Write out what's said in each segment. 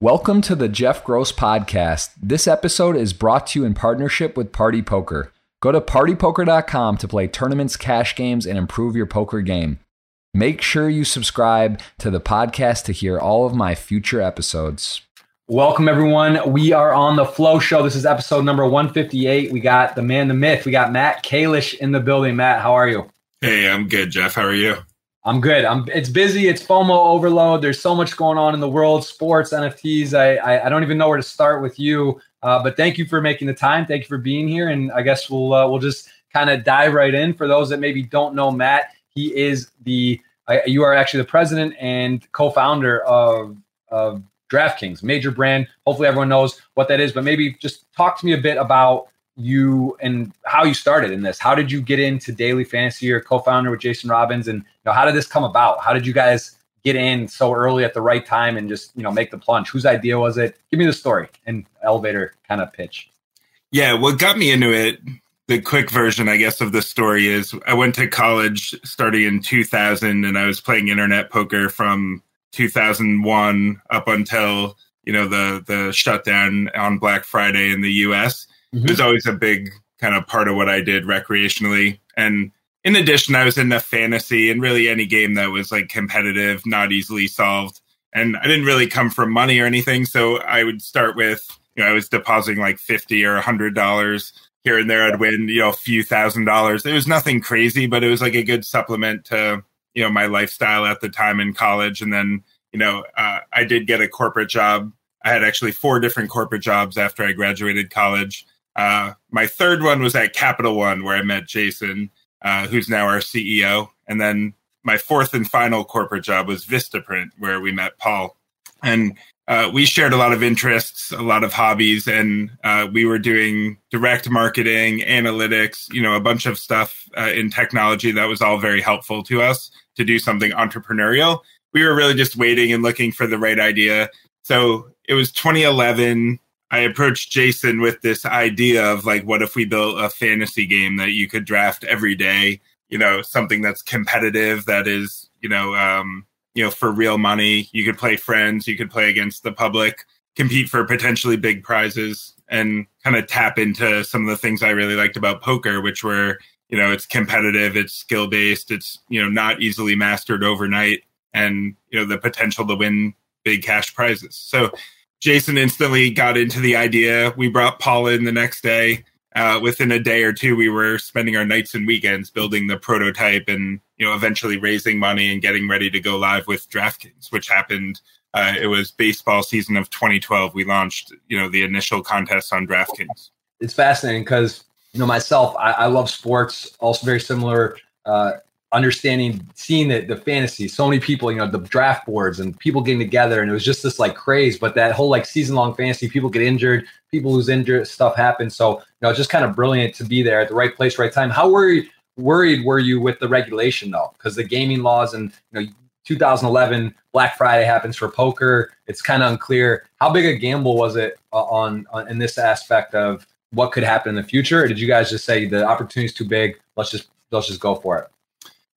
Welcome to the Jeff Gross Podcast. This episode is brought to you in partnership with Party Poker. Go to partypoker.com to play tournaments, cash games, and improve your poker game. Make sure you subscribe to the podcast to hear all of my future episodes. Welcome, everyone. We are on the Flow Show. This is episode number 158. We got the man, the myth. We got Matt Kalish in the building. Matt, how are you? Hey, I'm good, Jeff. How are you? I'm good. I'm. It's busy. It's FOMO overload. There's so much going on in the world, sports, NFTs. I I, I don't even know where to start with you. Uh, but thank you for making the time. Thank you for being here. And I guess we'll uh, we'll just kind of dive right in. For those that maybe don't know Matt, he is the uh, you are actually the president and co-founder of of DraftKings, major brand. Hopefully, everyone knows what that is. But maybe just talk to me a bit about you and how you started in this. How did you get into daily fantasy? You're co-founder with Jason Robins, and you know how did this come about? How did you guys get in so early at the right time and just you know make the plunge? Whose idea was it? Give me the story and elevator kind of pitch. Yeah, what got me into it, the quick version, I guess, of the story is I went to college starting in 2000, and I was playing internet poker from 2001 up until you know the the shutdown on Black Friday in the U.S mm-hmm. it was always a big kind of part of what I did recreationally. And in addition, I was in the fantasy and really any game that was like competitive, not easily solved. And I didn't really come from money or anything. So I would start with, you know, I was depositing like 50 or a hundred dollars here and there. I'd win, you know, a few thousand dollars. It was nothing crazy, but it was like a good supplement to, you know, my lifestyle at the time in college. And then, you know, uh, I did get a corporate job. I had actually four different corporate jobs after I graduated college. Uh, my third one was at Capital One, where I met Jason, uh, who's now our CEO. And then my fourth and final corporate job was Vistaprint, where we met Paul. And uh, we shared a lot of interests, a lot of hobbies, and uh, we were doing direct marketing, analytics, you know, a bunch of stuff uh, in technology that was all very helpful to us to do something entrepreneurial. We were really just waiting and looking for the right idea. So it was 2011 I approached Jason with this idea of like, what if we built a fantasy game that you could draft every day? You know, something that's competitive, that is, you know, um, you know, for real money. You could play friends, you could play against the public, compete for potentially big prizes, and kind of tap into some of the things I really liked about poker, which were, you know, it's competitive, it's skill based, it's you know not easily mastered overnight, and you know the potential to win big cash prizes. So Jason instantly got into the idea. We brought Paul in the next day. Uh, within a day or two, we were spending our nights and weekends building the prototype and you know eventually raising money and getting ready to go live with DraftKings, which happened. Uh, it was baseball season of 2012. We launched you know the initial contest on DraftKings. It's fascinating because you know myself, I, I love sports. Also very similar uh, understanding seeing the, the fantasy so many people you know the draft boards and people getting together and it was just this like craze but that whole like season long fantasy people get injured people lose injured stuff happens so you know just kind of brilliant to be there at the right place right time. How worried worried were you with the regulation though? Because the gaming laws and you know 2011 black friday happens for poker it's kind of unclear. How big a gamble was it uh, on, on in this aspect of what could happen in the future? Or did you guys just say the opportunity is too big let's just let's just go for it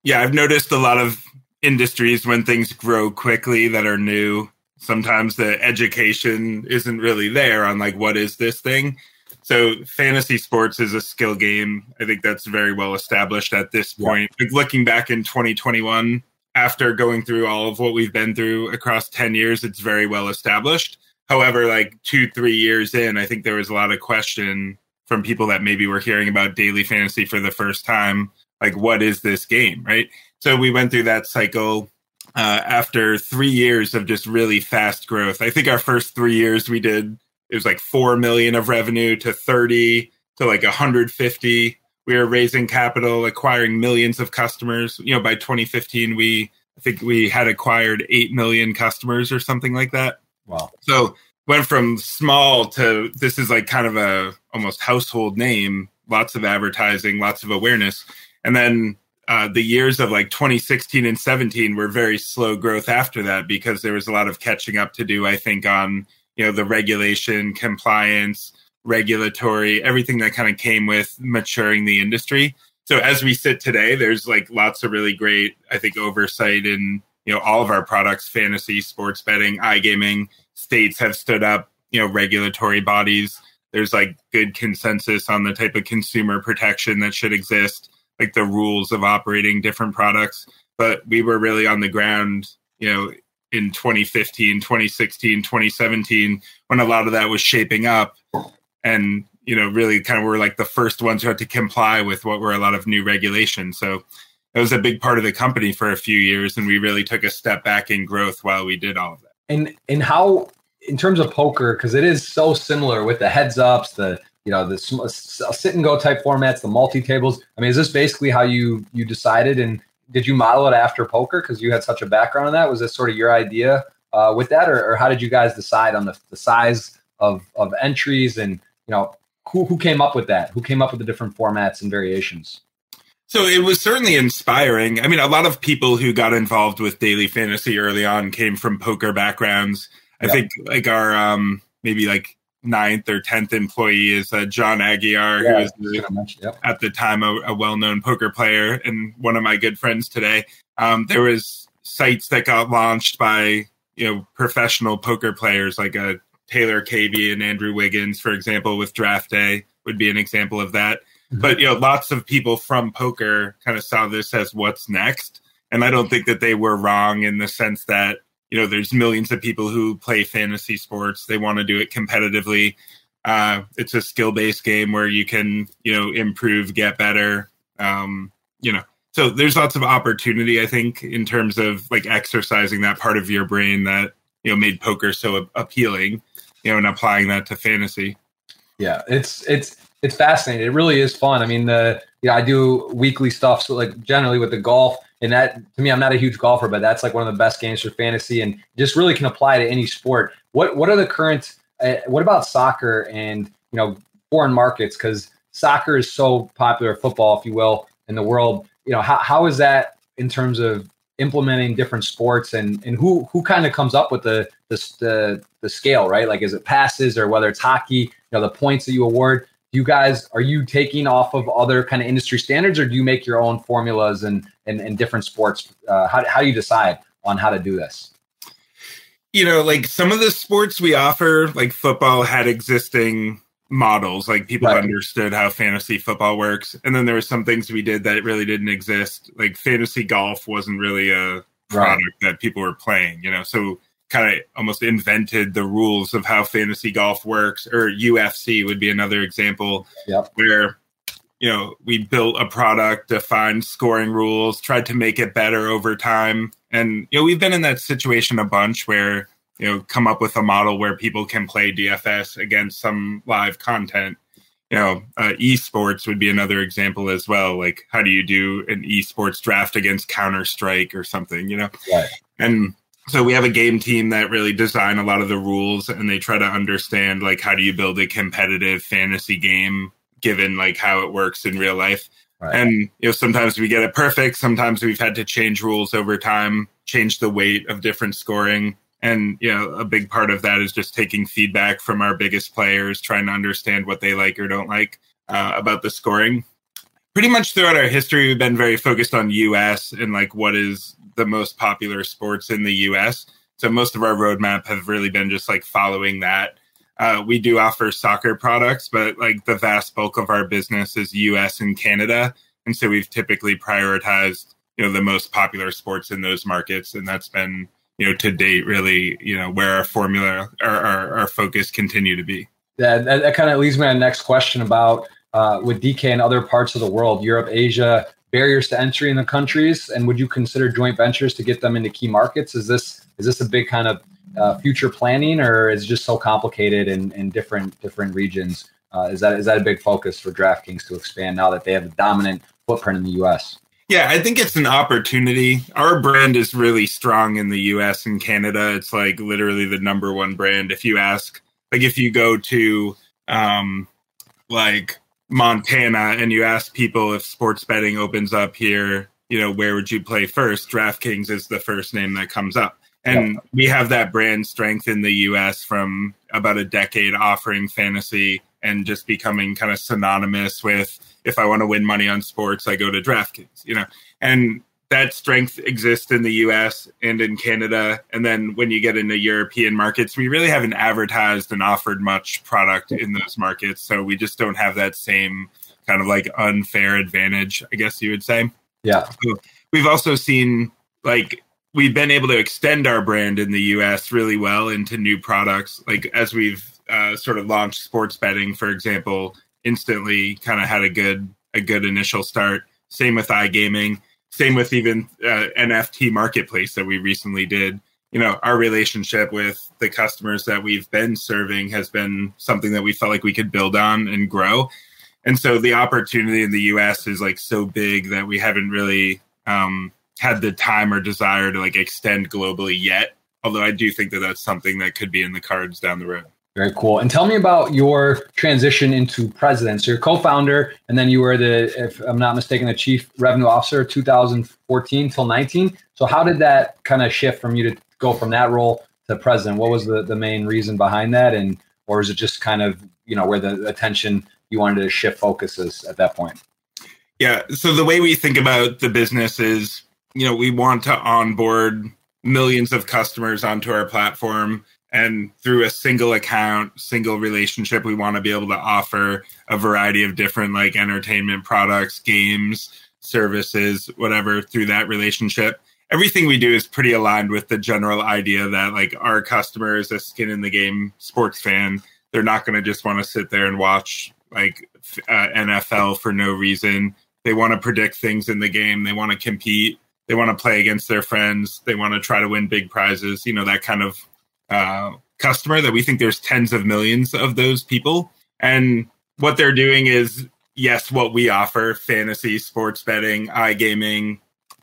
yeah, I've noticed a lot of industries when things grow quickly that are new. Sometimes the education isn't really there on like what is this thing. So fantasy sports is a skill game. I think that's very well established at this point. Yeah. Like looking back in 2021, after going through all of what we've been through across 10 years, it's very well established. However, like two, three years in, I think there was a lot of question from people that maybe were hearing about daily fantasy for the first time like what is this game right? So we went through that cycle uh, after three years of just really fast growth. I think our first three years we did it was like 4 million of revenue to 30 to like 150 we were raising capital acquiring millions of customers. You know by 2015 we i think we had acquired 8 million customers or something like that. Wow. So went from small to this is like kind of a almost household name. Lots of advertising lots of awareness and then uh, the years of like 2016 and 17 were very slow growth after that because there was a lot of catching up to do, I think, on you know the regulation, compliance, regulatory, everything that kind of came with maturing the industry. So as we sit today, there's like lots of really great, I think, oversight in you know all of our products, fantasy, sports betting, iGaming. States have stood up, you know, regulatory bodies. There's like good consensus on the type of consumer protection that should exist, like the rules of operating different products. But we were really on the ground, you know, in 2015, 2016, 2017, when a lot of that was shaping up. And, you know, really kind of were like the first ones who had to comply with what were a lot of new regulations. So it was a big part of the company for a few years. And we really took a step back in growth while we did all of that. And, and how, in terms of poker, because it is so similar with the heads ups, the, you know, the sit and go type formats, the multi tables. I mean, is this basically how you, you decided and, did you model it after poker because you had such a background in that? Was this sort of your idea uh, with that, or, or, how did you guys decide on the, the size of of entries and you know who who came up with that? Who came up with the different formats and variations? So it was certainly inspiring. I mean, a lot of people who got involved with daily fantasy early on came from poker backgrounds. I think like our um maybe like ninth or tenth employee is uh, John Aguiar, yeah, who was yep. at the time a, a, well-known poker player and one of my good friends today. Um, there was sites that got launched by you know professional poker players like a uh, Taylor Caby and Andrew Wiggins, for example, with Draft Day would be an example of that. Mm-hmm. But you know, lots of people from poker kind of saw this as what's next, and I don't think that they were wrong in the sense that you know there's millions of people who play fantasy sports. They want to do it competitively. Uh, it's a skill based game where you can you know improve get better um, you know. So there's lots of opportunity i think in terms of like exercising that part of your brain that you know made poker so appealing you know and applying that to fantasy. Yeah it's it's it's fascinating. It really is fun. I mean the know i do weekly stuff so like generally with the golf and that to me, I'm not a huge golfer, but that's like one of the best games for fantasy, and just really can apply to any sport. What what are the current? Uh, what about soccer and you know foreign markets? Because soccer is so popular, football, if you will, in the world. You know how how is that in terms of implementing different sports and and who who kind of comes up with the, the the the scale right like is it passes or whether it's hockey you know the points that you award you guys are you taking off of other kind of industry standards or do you make your own formulas and and, and different sports? Uh, how, how do you decide on how to do this? You know like some of the sports we offer like football had existing models like people right. understood how fantasy football works. And then there were some things we did that really didn't exist. Like fantasy golf wasn't really a product right. that people were playing you know? So kind of almost invented the rules of how fantasy golf works or UFC would be another example yep. where you know we built a product defined scoring rules tried to make it better over time and you know we've been in that situation a bunch where you know come up with a model where people can play DFS against some live content you know uh, esports would be another example as well like how do you do an esports draft against counter strike or something you know right. and so we have a game team that really design a lot of the rules and they try to understand like how do you build a competitive fantasy game given like how it works in real life. Right. and you know sometimes we get it perfect sometimes we've had to change rules over time change the weight of different scoring. And you know a big part of that is just taking feedback from our biggest players trying to understand what they like or don't like uh, about the scoring. Pretty much throughout our history we've been very focused on us and like what is the most popular sports in the US. So most of our roadmap have really been just like following that. Uh, we do offer soccer products, but like the vast bulk of our business is US and Canada. And so we've typically prioritized, you know, the most popular sports in those markets. And that's been, you know, to date really, you know, where our formula, our, our, our focus continue to be. Yeah, that, that kind of leads me to next question about uh, with DK in other parts of the world, Europe, Asia, barriers to entry in the countries, and would you consider joint ventures to get them into key markets? Is this is this a big kind of uh, future planning, or is it just so complicated in, in different different regions? Uh, is that is that a big focus for DraftKings to expand now that they have a dominant footprint in the U.S.? Yeah, I think it's an opportunity. Our brand is really strong in the US and Canada. It's like literally the number one brand. If you ask, like, if you go to, um, like Montana and you ask people if sports betting opens up here, you know, where would you play first? DraftKings is the first name that comes up. And yep. we have that brand strength in the US from about a decade offering fantasy and just becoming kind of synonymous with if I want to win money on sports, I go to DraftKings, you know. And that strength exists in the US and in Canada. And then when you get into European markets, we really haven't advertised and offered much product in those markets. So we just don't have that same kind of like unfair advantage, I guess you would say. Yeah. We've also seen like we've been able to extend our brand in the US really well into new products. Like as we've uh, sort of launched sports betting, for example, instantly kind of had a good a good initial start. Same with iGaming same with even uh, NFT marketplace that we recently did. You know, our relationship with the customers that we've been serving has been something that we felt like we could build on and grow. And so the opportunity in the US is like so big that we haven't really um, had the time or desire to like extend globally yet. Although I do think that that's something that could be in the cards down the road. Very cool. And tell me about your transition into president. So you're co-founder, and then you were the, if I'm not mistaken, the chief revenue officer 2014 till 19. So how did that kind of shift from you to go from that role to president? What was the, the main reason behind that? And or is it just kind of, you know, where the attention you wanted to shift focuses at that point? Yeah. So the way we think about the business is, you know, we want to onboard millions of customers onto our platform and through a single account single relationship we want to be able to offer a variety of different like entertainment products games services whatever through that relationship. Everything we do is pretty aligned with the general idea that like our customer is a skin in the game sports fan. They're not going to just want to sit there and watch like uh, nfl for no reason. They want to predict things in the game. They want to compete. They want to play against their friends. They want to try to win big prizes you know that kind of uh, customer that we think there's tens of millions of those people. And what they're doing is, yes, what we offer fantasy, sports betting, iGaming,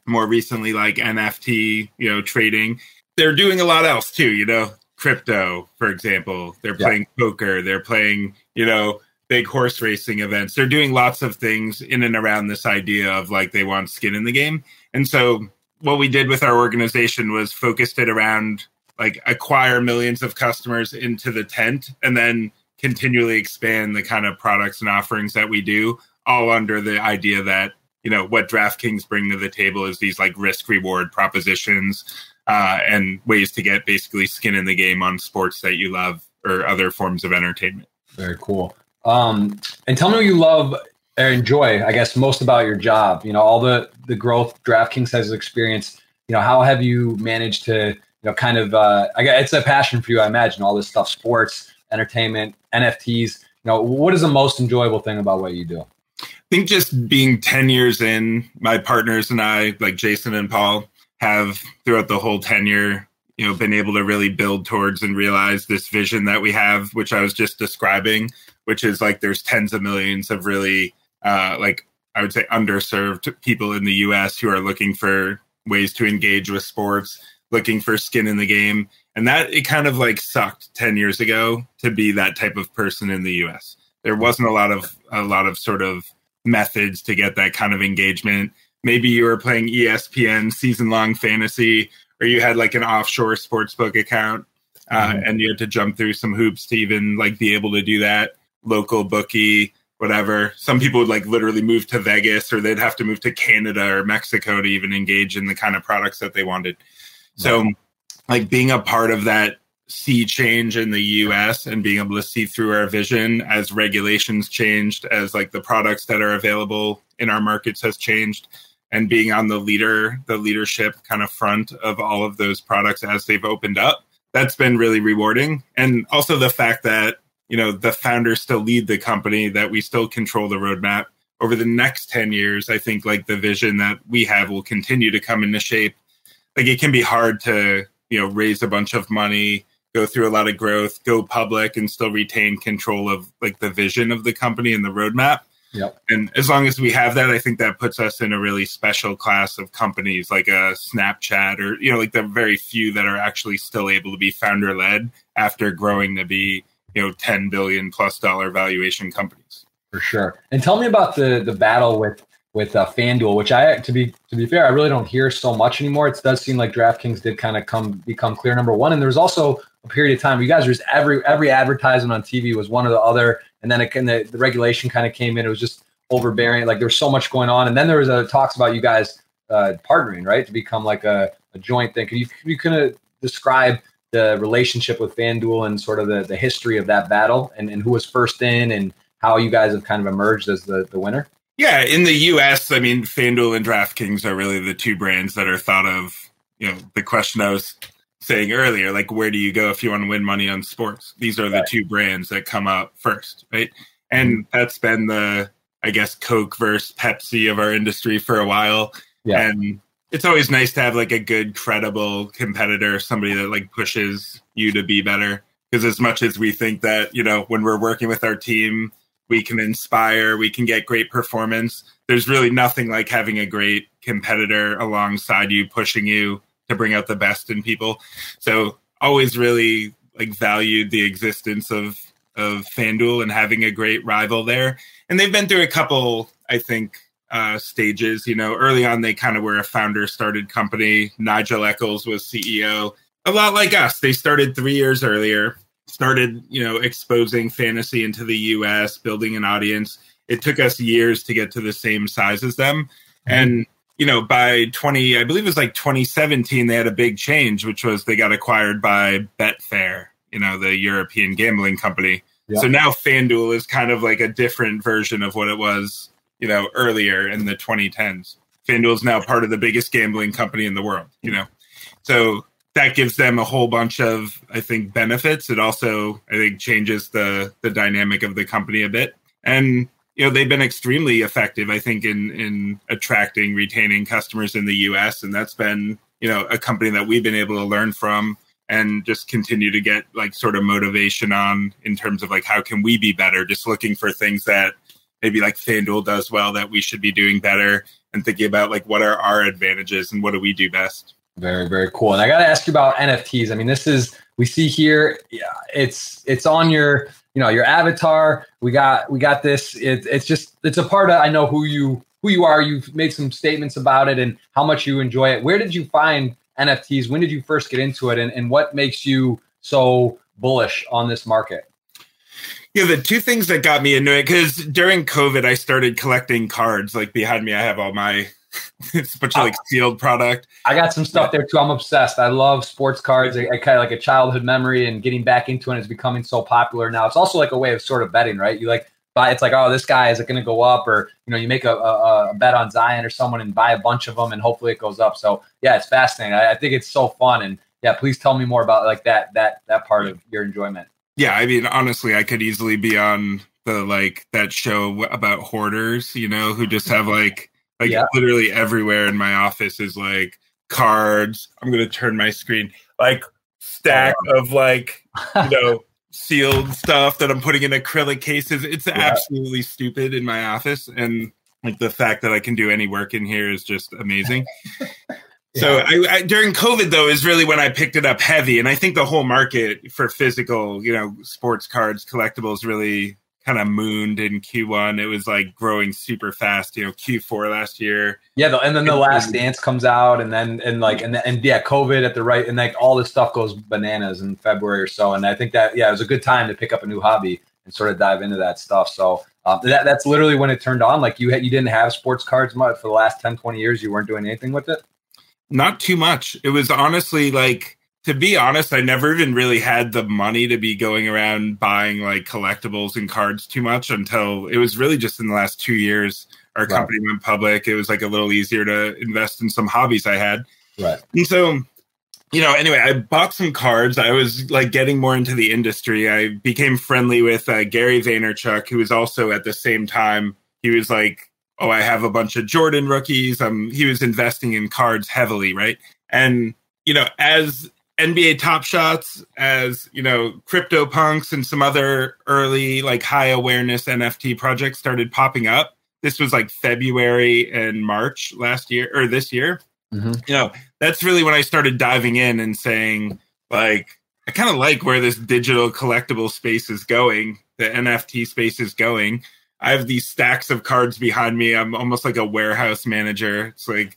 more recently, like NFT, you know, trading. They're doing a lot else too, you know, crypto, for example. They're playing poker, they're playing, you know, big horse racing events. They're doing lots of things in and around this idea of like they want skin in the game. And so what we did with our organization was focused it around like acquire millions of customers into the tent and then continually expand the kind of products and offerings that we do all under the idea that you know what DraftKings bring to the table is these like risk reward propositions uh, and ways to get basically skin in the game on sports that you love or other forms of entertainment. Very cool. Um, and tell me what you love or enjoy, I guess, most about your job. You know, all the the growth DraftKings has experienced. You know, how have you managed to you know, kind of, uh, I guess it's a passion for you, I imagine, all this stuff, sports, entertainment, NFTs. You know, what is the most enjoyable thing about what you do? I think just being 10 years in, my partners and I, like Jason and Paul, have throughout the whole tenure, you know, been able to really build towards and realize this vision that we have, which I was just describing, which is like there's tens of millions of really, uh, like I would say, underserved people in the US who are looking for ways to engage with sports looking for skin in the game. And that it kind of like sucked 10 years ago to be that type of person in the US. There wasn't a lot of a lot of sort of methods to get that kind of engagement. Maybe you were playing ESPN season long fantasy or you had like an offshore sportsbook account uh, mm-hmm. and you had to jump through some hoops to even like be able to do that. Local bookie, whatever. Some people would like literally move to Vegas or they'd have to move to Canada or Mexico to even engage in the kind of products that they wanted. So, like being a part of that sea change in the US and being able to see through our vision as regulations changed, as like the products that are available in our markets has changed, and being on the leader, the leadership kind of front of all of those products as they've opened up. That's been really rewarding. And also the fact that, you know, the founders still lead the company, that we still control the roadmap. Over the next 10 years, I think like the vision that we have will continue to come into shape like it can be hard to you know raise a bunch of money go through a lot of growth go public and still retain control of like the vision of the company and the roadmap Yep. And as long as we have that, I think that puts us in a really special class of companies like a Snapchat or, you know, like the very few that are actually still able to be founder led after growing to be, you know, 10 billion plus dollar valuation companies. For sure. And tell me about the the battle with with uh, FanDuel, which I to be to be fair, I really don't hear so much anymore. It does seem like DraftKings did kind of come become clear number one, and there was also a period of time where you guys were just every every advertisement on TV was one or the other, and then it, the, the regulation kind of came in. It was just overbearing. Like there was so much going on, and then there was a talks about you guys uh, partnering, right, to become like a, a joint thing. Can you you kind of describe the relationship with FanDuel and sort of the, the history of that battle and, and who was first in and how you guys have kind of emerged as the, the winner? Yeah, in the US, I mean, FanDuel and DraftKings are really the two brands that are thought of, you know, the question I was saying earlier, like where do you go if you want to win money on sports? These are the two brands that come up first, right? And mm-hmm. that's been the, I guess, Coke versus Pepsi of our industry for a while. Yeah. And it's always nice to have like a good, credible competitor, somebody that like pushes you to be better. Because as much as we think that, you know, when we're working with our team, we can inspire, we can get great performance, there's really nothing like having a great competitor alongside you, pushing you to bring out the best in people. So always really like valued the existence of of FanDuel and having a great rival there. And they've been through a couple, I think, uh, stages. You know, early on they kind of were a founder started company. Nigel Eccles was CEO. A lot like us. They started three years earlier, started, you know, exposing fantasy into the US, building an audience. It took us years to get to the same size as them. Mm-hmm. And you know, by 20, I believe it was like 2017, they had a big change, which was they got acquired by Betfair, you know, the European gambling company. Yeah. So now FanDuel is kind of like a different version of what it was, you know, earlier in the 2010s. FanDuel is now part of the biggest gambling company in the world, you know. So that gives them a whole bunch of, I think, benefits. It also, I think, changes the the dynamic of the company a bit. And you know they've been extremely effective i think in in attracting retaining customers in the us and that's been you know a company that we've been able to learn from and just continue to get like sort of motivation on in terms of like how can we be better just looking for things that maybe like fanduel does well that we should be doing better and thinking about like what are our advantages and what do we do best very very cool. And i got to ask you about nfts i mean this is we see here yeah, it's it's on your you know your avatar. We got we got this. It, it's just it's a part of i know who you who you are. You've made some statements about it and how much you enjoy it. Where did you find nfts when did you first get into it? And, and what makes you so bullish on this market? Yeah the two things that got me into it because during covid i started collecting cards like behind me. I have all my it's a bunch of like sealed product. I got some stuff there too. I'm obsessed. I love sports cards. I, I kind of like a childhood memory and getting back into it is becoming so popular now. It's also like a way of sort of betting, right? You like buy. It's like, oh, this guy is it going to go up, or you know, you make a, a, a, bet on Zion or someone and buy a bunch of them, and hopefully it goes up. So yeah, it's fascinating. I, I think it's so fun, and yeah, please tell me more about like that that that part of your enjoyment. Yeah, I mean, honestly, I could easily be on the like that show about hoarders, you know, who just have like like yeah. literally everywhere in my office is like cards. I'm gonna turn my screen like stack oh. of like you know sealed stuff that I'm putting in acrylic cases. It's yeah. absolutely stupid in my office, and like the fact that I can do any work in here is just amazing. yeah. So I, I, during COVID though is really when I picked it up heavy, and I think the whole market for physical, you know, sports cards, collectibles really kind of mooned in Q1. It was like growing super fast, you know, Q4 last year. Yeah, and then the last dance comes out and then and like and and yeah, COVID at the right and like all this stuff goes bananas in February or so. And I think that yeah, it was a good time to pick up a new hobby and sort of dive into that stuff. So um, that, that's literally when it turned on. Like you had, you didn't have sports cards much for the last 10, 20 years. You weren't doing anything with it. Not too much. It was honestly like to be honest, I never even really had the money to be going around buying like collectibles and cards too much until it was really just in the last two years our right. company went public. It was like a little easier to invest in some hobbies I had. Right. And so, you know, anyway, I bought some cards. I was like getting more into the industry. I became friendly with uh, Gary Vaynerchuk, who was also at the same time, he was like, Oh, I have a bunch of Jordan rookies. Um, he was investing in cards heavily, right? And you know, as NBA Top Shots as you know crypto punks and some other early like high awareness NFT projects started popping up. This was like February and March last year or this year. Mm-hmm. You know, that's really when I started diving in and saying like I kind of like where this digital collectible space is going, the NFT space is going. I have these stacks of cards behind me. I'm almost like a warehouse manager. It's like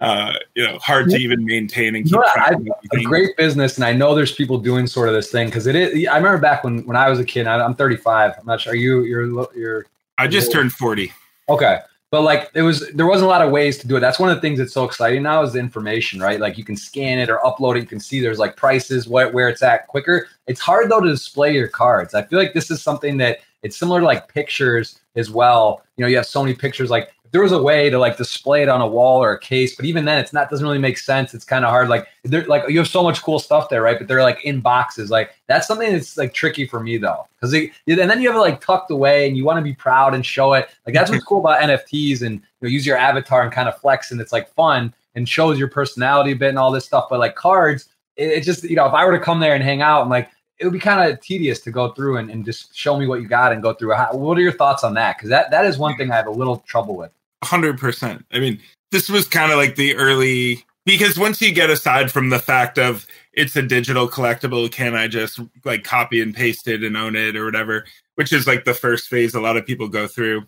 uh, you know, hard to even maintain and keep you know, track. a great business, and I know there's people doing sort of this thing because it is. I remember back when when I was a kid. I, am 35. I'm not sure. Are you? You're. You're. I just turned 40. Okay, but like it was there wasn't a lot of ways to do it that's one of the things that's so exciting now is the information right like you can scan it or upload it you can see there's like prices what where it's at quicker it's hard though to display your cards i feel like this is something that it's similar to like pictures as well you know you have so many pictures like if there was a way to like display it on a wall or a case, but even then it's not doesn't really make sense. It's kind of hard. Like they're like you have so much cool stuff there, right? But they're like in boxes. Like that's something that's like tricky for me though. Cause they, and then you have it like tucked away and you want to be proud and show it. Like that's what's cool about NFTs and you know, use your avatar and kind of flex and it's like fun and shows your personality a bit and all this stuff. But like cards, it, it just, you know, if I were to come there and hang out and like it would be kind of tedious to go through and, and just show me what you got and go through. How, what are your thoughts on that? Because that that is one thing I have a little trouble with hundred percent. I mean, this was kind of like the early because once you get aside from the fact of it's a digital collectible, can I just like copy and paste it and own it or whatever, which is like the first phase a lot of people go through.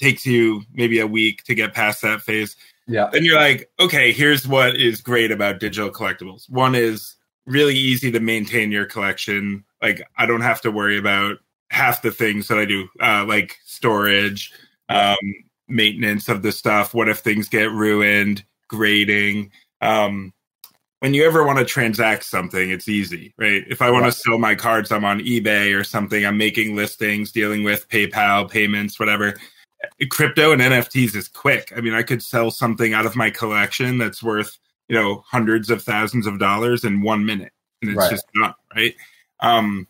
Takes you maybe a week to get past that phase. Yeah. Then you're like, okay, here's what is great about digital collectibles. One is really easy to maintain your collection. Like I don't have to worry about half the things that I do, uh, like storage, um, maintenance of the stuff. What if things get ruined? Grading. Um, when you ever want to transact something, it's easy, right? If I want to sell my cards, I'm on eBay or something. I'm making listings, dealing with PayPal payments, whatever. Crypto and NFTs is quick. I mean, I could sell something out of my collection that's worth, you know, hundreds of thousands of dollars in one minute, and it's right. just not right. Um,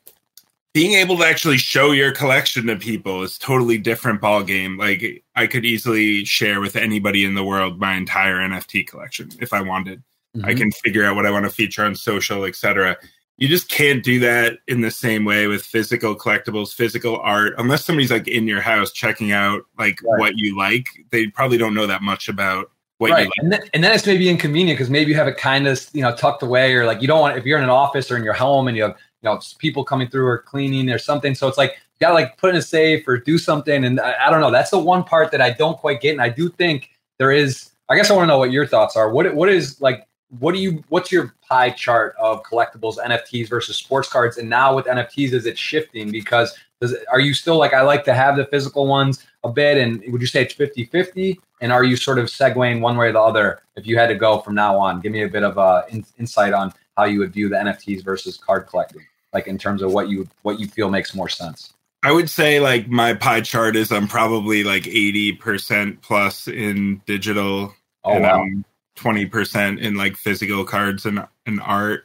being able to actually show your collection to people is totally different ball game. Like I could easily share with anybody in the world my entire NFT collection if I wanted. Mm-hmm. I can figure out what I want to feature on social, etc. You just can't do that in the same way with physical collectibles, physical art, unless somebody's like in your house checking out like right. what you like. They probably don't know that much about what right. you like. And then, and then it's maybe inconvenient because maybe you have it kind of you know tucked away or like you don't want if you're in an office or in your home and you have you know people coming through or cleaning or something. So it's like you gotta like put in a safe or do something. And I, I don't know. That's the one part that I don't quite get. And I do think there is. I guess I want to know what your thoughts are. What what is like? What do you? What's your pie chart of collectibles, NFTs versus sports cards? And now with NFTs, is it shifting? Because does are you still like I like to have the physical ones a bit? And would you say it's 50-50? And are you sort of segueing one way or the other if you had to go from now on? Give me a bit of uh, in, insight on how you would view the NFTs versus card collecting like in terms of what you what you feel makes more sense? I would say like my pie chart is I'm probably like 80% plus in digital oh, and wow. I'm 20% in like physical cards and, and art.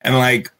And like,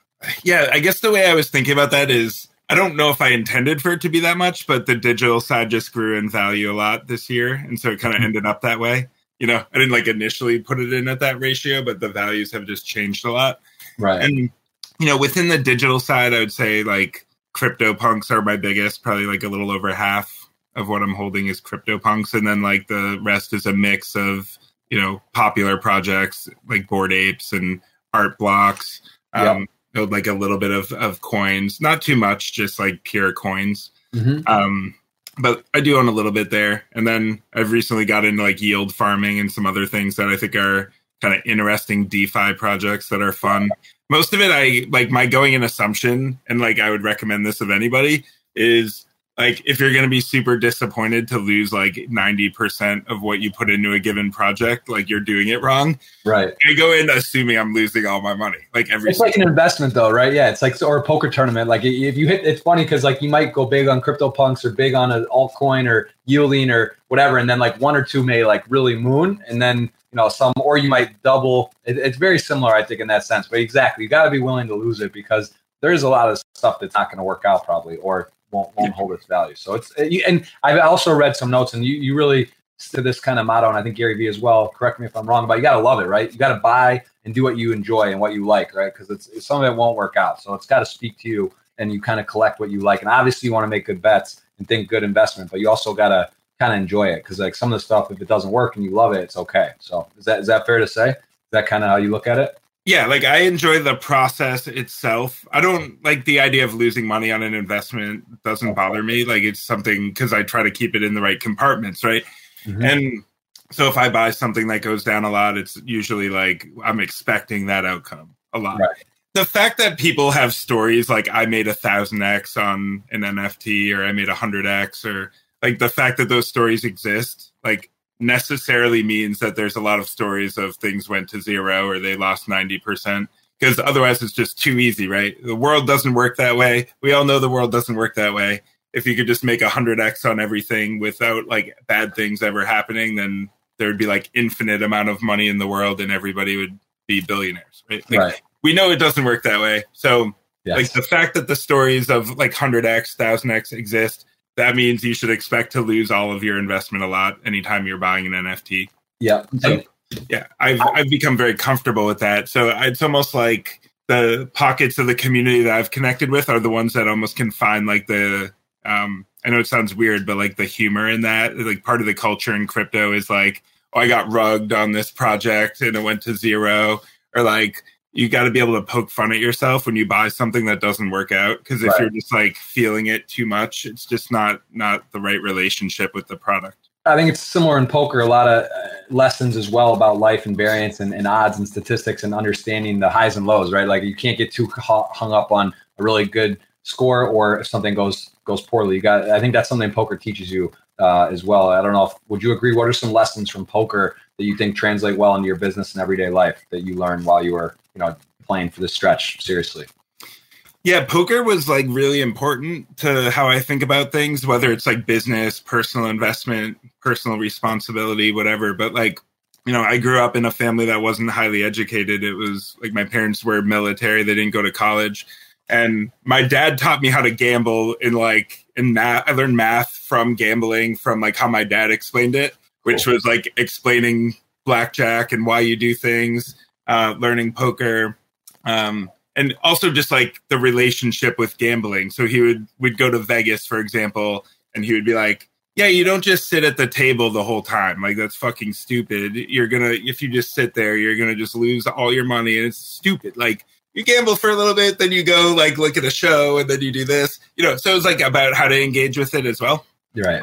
yeah, I guess the way I was thinking about that is I don't know if I intended for it to be that much, but the digital side just grew in value a lot this year. And so it kind of mm-hmm. ended up that way. You know, I didn't like initially put it in at that ratio, but the values have just changed a lot. Right. And you know, within the digital side, I would say like crypto punks are my biggest, probably like a little over half of what I'm holding is crypto punks. And then like the rest is a mix of, you know, popular projects like bored apes and art blocks. Um, yep. like a little bit of, of coins, not too much, just like pure coins. Mm-hmm. Um, but I do own a little bit there. And then I've recently got into like yield farming and some other things that I think are kind of interesting DeFi projects that are fun most of it i like my going in assumption and like i would recommend this of anybody is like if you're going to be super disappointed to lose like 90% of what you put into a given project like you're doing it wrong right. I go in assuming i'm losing all my money like every it's like an investment though right? Yeah it's like or a poker tournament like if you hit it's funny because like you might go big on crypto punks or big on an altcoin or yielding or whatever and then like one or two may like really moon and then you know some or you might double. It, it's very similar i think in that sense but exactly you got to be willing to lose it because there's a lot of stuff that's not going to work out probably or won't, won't hold its value so it's uh, and i've also read some notes and you, you really to this kind of motto and i think gary vee as well correct me if i'm wrong but you got to love it right you got to buy and do what you enjoy and what you like right because it's some of it won't work out so it's got to speak to you and you kind of collect what you like and obviously you want to make good bets and think good investment but you also got to kind of enjoy it because like some of the stuff, if it doesn't work and you love it, it's okay. So is that is that fair to say? Is that kind of how you look at it? Yeah, like I enjoy the process itself. I don't like the idea of losing money on an investment doesn't bother me. Like it's something because I try to keep it in the right compartments, right? Mm-hmm. And so if I buy something that goes down a lot, it's usually like I'm expecting that outcome a lot. Right. The fact that people have stories like I made a thousand X on an NFT or I made a hundred X or like the fact that those stories exist like necessarily means that there's a lot of stories of things went to zero or they lost 90% because otherwise it's just too easy, right? The world doesn't work that way. We all know the world doesn't work that way. If you could just make a 100x on everything without like bad things ever happening, then there'd be like infinite amount of money in the world and everybody would be billionaires, right? Like, Right. We know it doesn't work that way. So Yes. like the fact that the stories of like 100x 1000x exist that means you should expect to lose all of your investment a lot anytime you're buying an nft yeah. So- yeah i've i've become very comfortable with that so it's almost like the pockets of the community that i've connected with are the ones that almost can find like the um i know it sounds weird but like the humor in that like part of the culture in crypto is like oh i got rugged on this project and it went to zero or like you got to be able to poke fun at yourself when you buy something that doesn't work out because if Right. you're just like feeling it too much it's just not not the right relationship with the product I think it's similar in poker. A lot of uh, lessons as well about life and variance and, and odds and statistics and understanding the highs and lows. Right, like you can't get too hung up on a really good score or if something goes goes poorly. You got. I think that's something poker teaches you uh, as well. I don't know. if Would you agree? What are some lessons from poker that you think translate well into your business and everyday life that you learned while you were you know playing for the stretch seriously? Yeah, poker was like really important to how I think about things, whether it's like business, personal investment, personal responsibility, whatever. But like, you know, I grew up in a family that wasn't highly educated. It was like my parents were military, they didn't go to college. And my dad taught me how to gamble in like in math. I learned math from gambling, from like how my dad explained it, which was like explaining blackjack and why you do things, uh, learning poker. Um, and also just like the relationship with gambling. So he would would go to Vegas, for example, and he would be like, "Yeah, you don't just sit at the table the whole time. Like that's fucking stupid. You're gonna if you just sit there, you're gonna just lose all your money, and it's stupid. Like you gamble for a little bit, then you go like look at a show, and then you do this. You know, so it's like about how to engage with it as well. Right.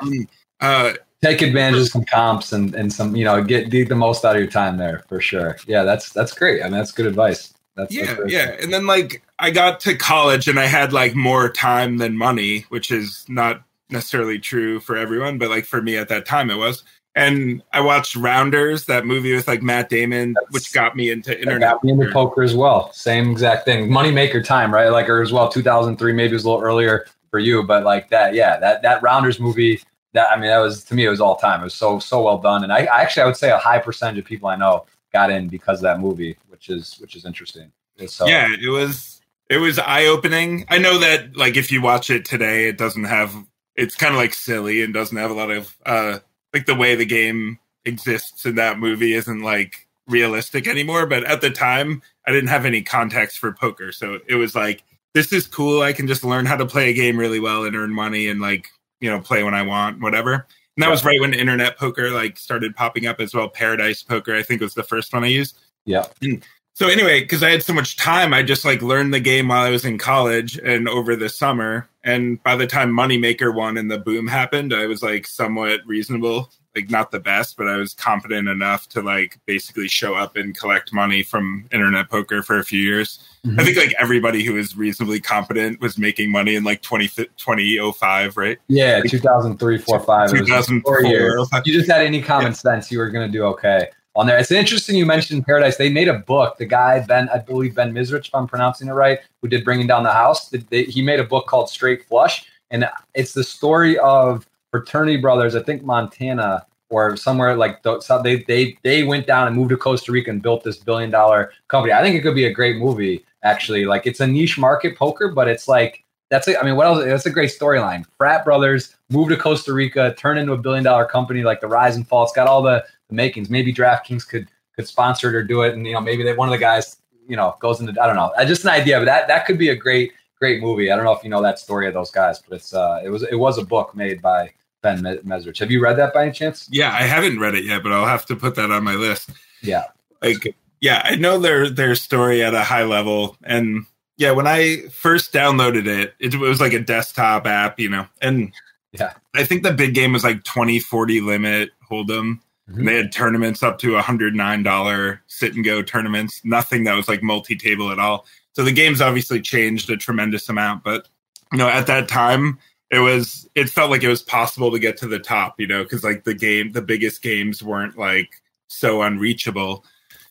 Uh, take advantage of some comps and, and some you know get, get the most out of your time there for sure. Yeah that's that's great. I mean that's good advice. That's yeah that's yeah. And then like i got to college and i had like more time than money which is not necessarily true for everyone but like for me at that time it was. And i watched rounders that movie with like matt damon That's- which got me into internet got me into poker. as well. Same exact thing. Moneymaker time right? Like or as well 2003 maybe it was a little earlier for you but like that yeah that that rounders movie that i mean that was to me it was all time. It was so so well done. And i, I actually i would say a high percentage of people i know got in because of that movie which is which is interesting. So yeah it was it was eye-opening. I know that like if you watch it today it doesn't have it's kind of like silly and doesn't have a lot of uh like the way the game exists in that movie isn't like realistic anymore. But at the time i didn't have any context for poker. So it was like this is cool. I can just learn how to play a game really well and earn money and like you know play when i want whatever. And that was right when internet poker like started popping up as well. Paradise poker i think was the first one i used. Yeah. Mm. So anyway, because I had so much time, I just like learned the game while I was in college and over the summer. And by the time Moneymaker won and the boom happened, I was like somewhat reasonable, like not the best, but I was confident enough to like basically show up and collect money from internet poker for a few years. Mhm. I think like everybody who was reasonably competent was making money in like 20, 2005, right? yeah 2003 4 5 2004, four years. you just had any common sense, you were going to do okay on there. It's interesting you mentioned Paradise. They made a book. The guy Ben, I believe Ben Mezrich, if I'm pronouncing it right, who did Bringing Down the House. He made a book called Straight Flush, and it's the story of fraternity brothers. I think Montana or somewhere like so they they they went down and moved to Costa Rica and built this billion dollar company. I think it could be a great movie. Actually, like it's a niche market poker, but it's like that's a, I mean, what else? That's a great storyline. Frat brothers move to Costa Rica, turn into a billion dollar company, like the rise and fall. It's got all the, the makings. Maybe DraftKings could could sponsor it or do it, and you know, maybe they, one of the guys, you know, goes into I don't know. Just an idea, but that that could be a great great movie. I don't know if you know that story of those guys, but it's uh, it was it was a book made by Ben Me- Mezrich. Have you read that by any chance? Yeah, I haven't read it yet, but I'll have to put that on my list. Yeah. Like, yeah, I know their their story at a high level, and yeah, when I first downloaded it, it was like a desktop app, you know, and Yeah. I think the big game was like 20, 40 limit hold'em. Mhm. And they had tournaments up to $109 sit and go tournaments, nothing that was like multi table at all. So the game's obviously changed a tremendous amount. But, you know, at that time, it was it felt like it was possible to get to the top, you know, because like the game, the biggest games weren't like so unreachable,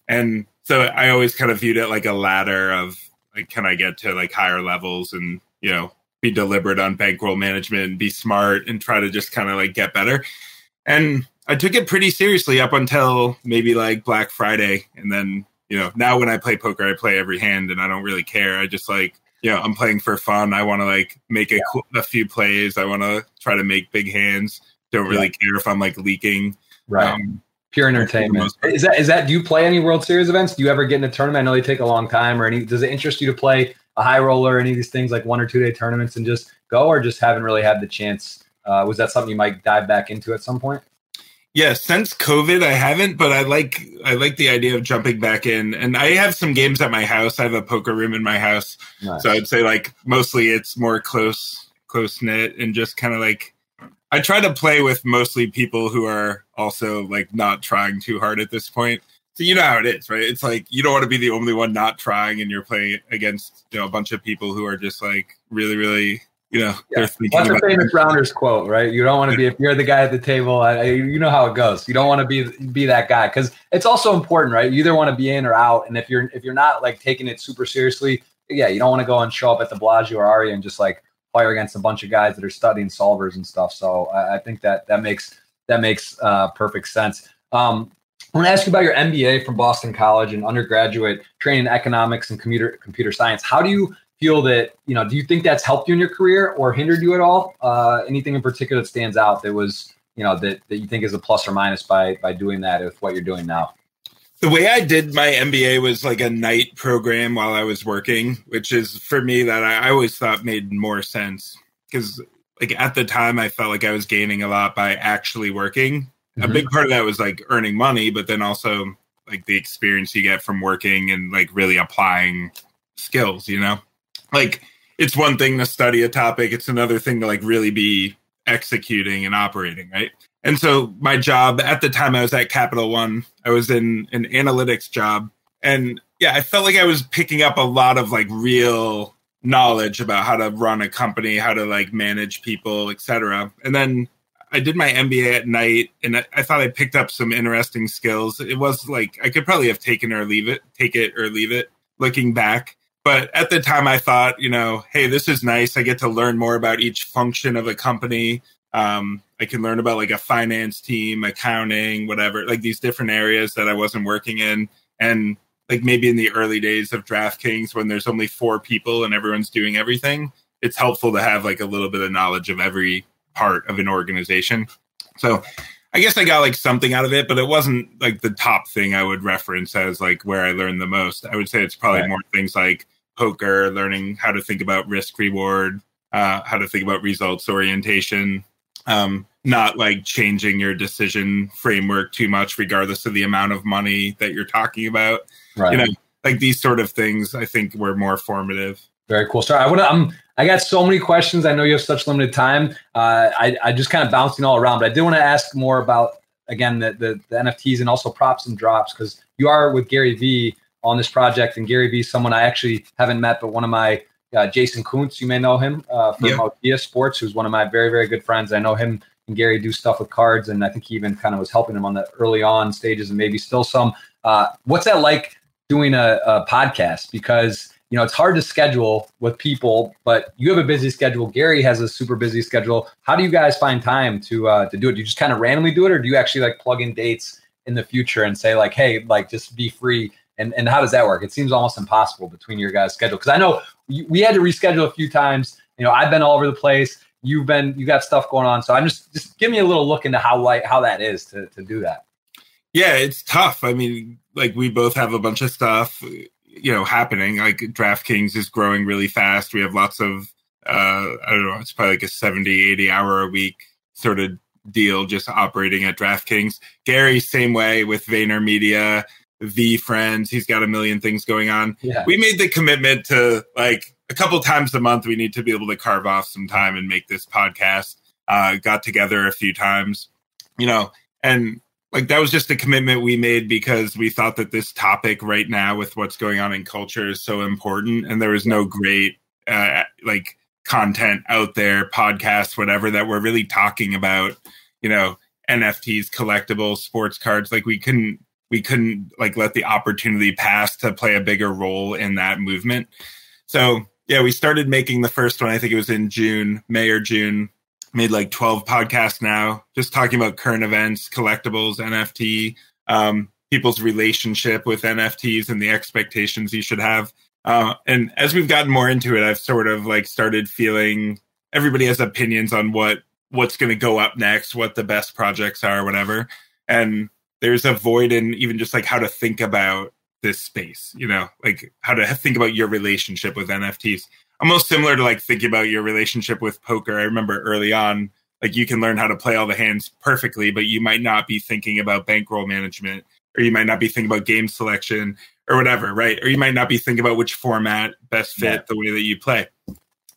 and so I always kind of viewed it like a ladder of like, can I get to like higher levels and you know be deliberate on bankroll management and be smart and try to just kind of like get better, and I took it pretty seriously up until maybe like Black Friday, and then you know now when I play poker, I play every hand and I don't really care. I just like you know, I'm playing for fun. I want to like make a, yeah. a few plays. I want to try to make big hands. Don't really yeah. care if I'm like leaking. Right. Um, Pure entertainment. Is that is that? Do you play any World Series events? Do you ever get in a tournament? I know they take a long time. Or any? Does it interest you to play a high roller? Any of these things like one or two day tournaments and just go, or just haven't really had the chance? Uh, was that something you might dive back into at some point? Yeah, since COVID, I haven't, but I like I like the idea of jumping back in. And I have some games at my house. I have a poker room in my house, nice. so I'd say like mostly it's more close close knit and just kind of like I try to play with mostly people who are also like not trying too hard at this point. So you know how it is, right? It's like you don't want to be the only one not trying, and you're playing against you know a bunch of people who are just like really, really you know, yeah. What's the famous Rounders quote, right? You don't want to be if you're the guy at the table. I, you know how it goes. You don't want to be be that guy because it's also important, right? You either want to be in or out, and if you're if you're not like taking it super seriously, yeah, you don't want to go and show up at the Bellagio or Aria and just like fire against a bunch of guys that are studying solvers and stuff. So I, I think that that makes that makes uh, perfect sense. Um, I want to ask you about your MBA from Boston College and undergraduate training in economics and computer computer science. How do you feel that you know do you think that's helped you in your career or hindered you at all uh, anything in particular that stands out that was you know that, that you think is a plus or minus by by doing that with what you're doing now the way i did my mba was like a night program while i was working which is for me that i, always thought made more sense because like at the time i felt like i was gaining a lot by actually working. Mm-hmm. a big part of that was like earning money but then also like the experience you get from working and like really applying skills you know? Like it's one thing to study a topic it's another thing to like really be executing and operating right and so my job at the time i was at capital one i was in an analytics job. And yeah i felt like i was picking up a lot of like real knowledge about how to run a company how to like manage people etc and then i did my mba at night and I, I thought i picked up some interesting skills. It was like i could probably have taken or leave it take it or leave it looking back. But at the time i thought you know hey this is nice. I get to learn more about each function of a company. Um, i can learn about like a finance team accounting whatever like these different areas that i wasn't working in and like maybe in the early days of draftkings when there's only four people and everyone's doing everything it's helpful to have like a little bit of knowledge of every part of an organization so I guess I got like something out of it, but it wasn't like the top thing I would reference as like where I learned the most. I would say it's probably right. more things like poker, learning how to think about risk reward, uh, how to think about results orientation, um, not like changing your decision framework too much, regardless of the amount of money that you're talking about. Right. You know, like these sort of things, I think were more formative. Very cool. Sorry, I want to. I'm. I got so many questions. I know you have such limited time. Uh, I I just kind of bouncing all around, but I did want to ask more about again the, the, the NFTs and also props and drops because you are with Gary Vee on this project. And Gary Vee, someone I actually haven't met, but one of my uh, Jason Kuntz, you may know him uh, from yeah. Motia Sports, who's one of my very, very good friends. I know him and Gary do stuff with cards, and I think he even kind of was helping him on the early on stages, and maybe still some. Uh, what's that like doing a, a podcast? Because you know it's hard to schedule with people, but you have a busy schedule. Gary has a super busy schedule. How do you guys find time to uh, to do it? Do you just kind of randomly do it, or do you actually like plug in dates in the future and say like, hey, like just be free and and how does that work? It seems almost impossible between your guys' schedule because I know we had to reschedule a few times. You know, I've been all over the place. You've been you got stuff going on, so I'm just just give me a little look into how like how that is to to do that. Yeah, it's tough. I mean, like we both have a bunch of stuff, you know, happening. Like DraftKings is growing really fast. We have lots of uh I don't know, it's probably like a 70, 80 hour a week sort of deal just operating at DraftKings. Gary, same way with VaynerMedia friends He's got a million things going on. Yeah. We made the commitment to like a couple times a month. We need to be able to carve off some time and make this podcast. Uh, got together a few times, you know, and like that was just a commitment we made because we thought that this topic right now with what's going on in culture is so important, and there was no great uh, like content out there, podcasts, whatever, that we're really talking about, you know, NFTs, collectibles, sports cards. Like we couldn't we couldn't like let the opportunity pass to play a bigger role in that movement. So yeah, we started making the first one. I think it was in June, May or June. Made like 12 podcasts now, just talking about current events, collectibles, NFT, um, people's relationship with NFTs and the expectations you should have. Uh, and as we've gotten more into it, I've sort of like started feeling everybody has opinions on what what's going to go up next, what the best projects are, whatever. And there's a void in even just like how to think about this space, you know, like how to think about your relationship with NFTs. Almost similar to like thinking about your relationship with poker. I remember early on, like you can learn how to play all the hands perfectly, but you might not be thinking about bankroll management, or you might not be thinking about game selection, or whatever, right? Or you might not be thinking about which format best fit yeah. the way that you play.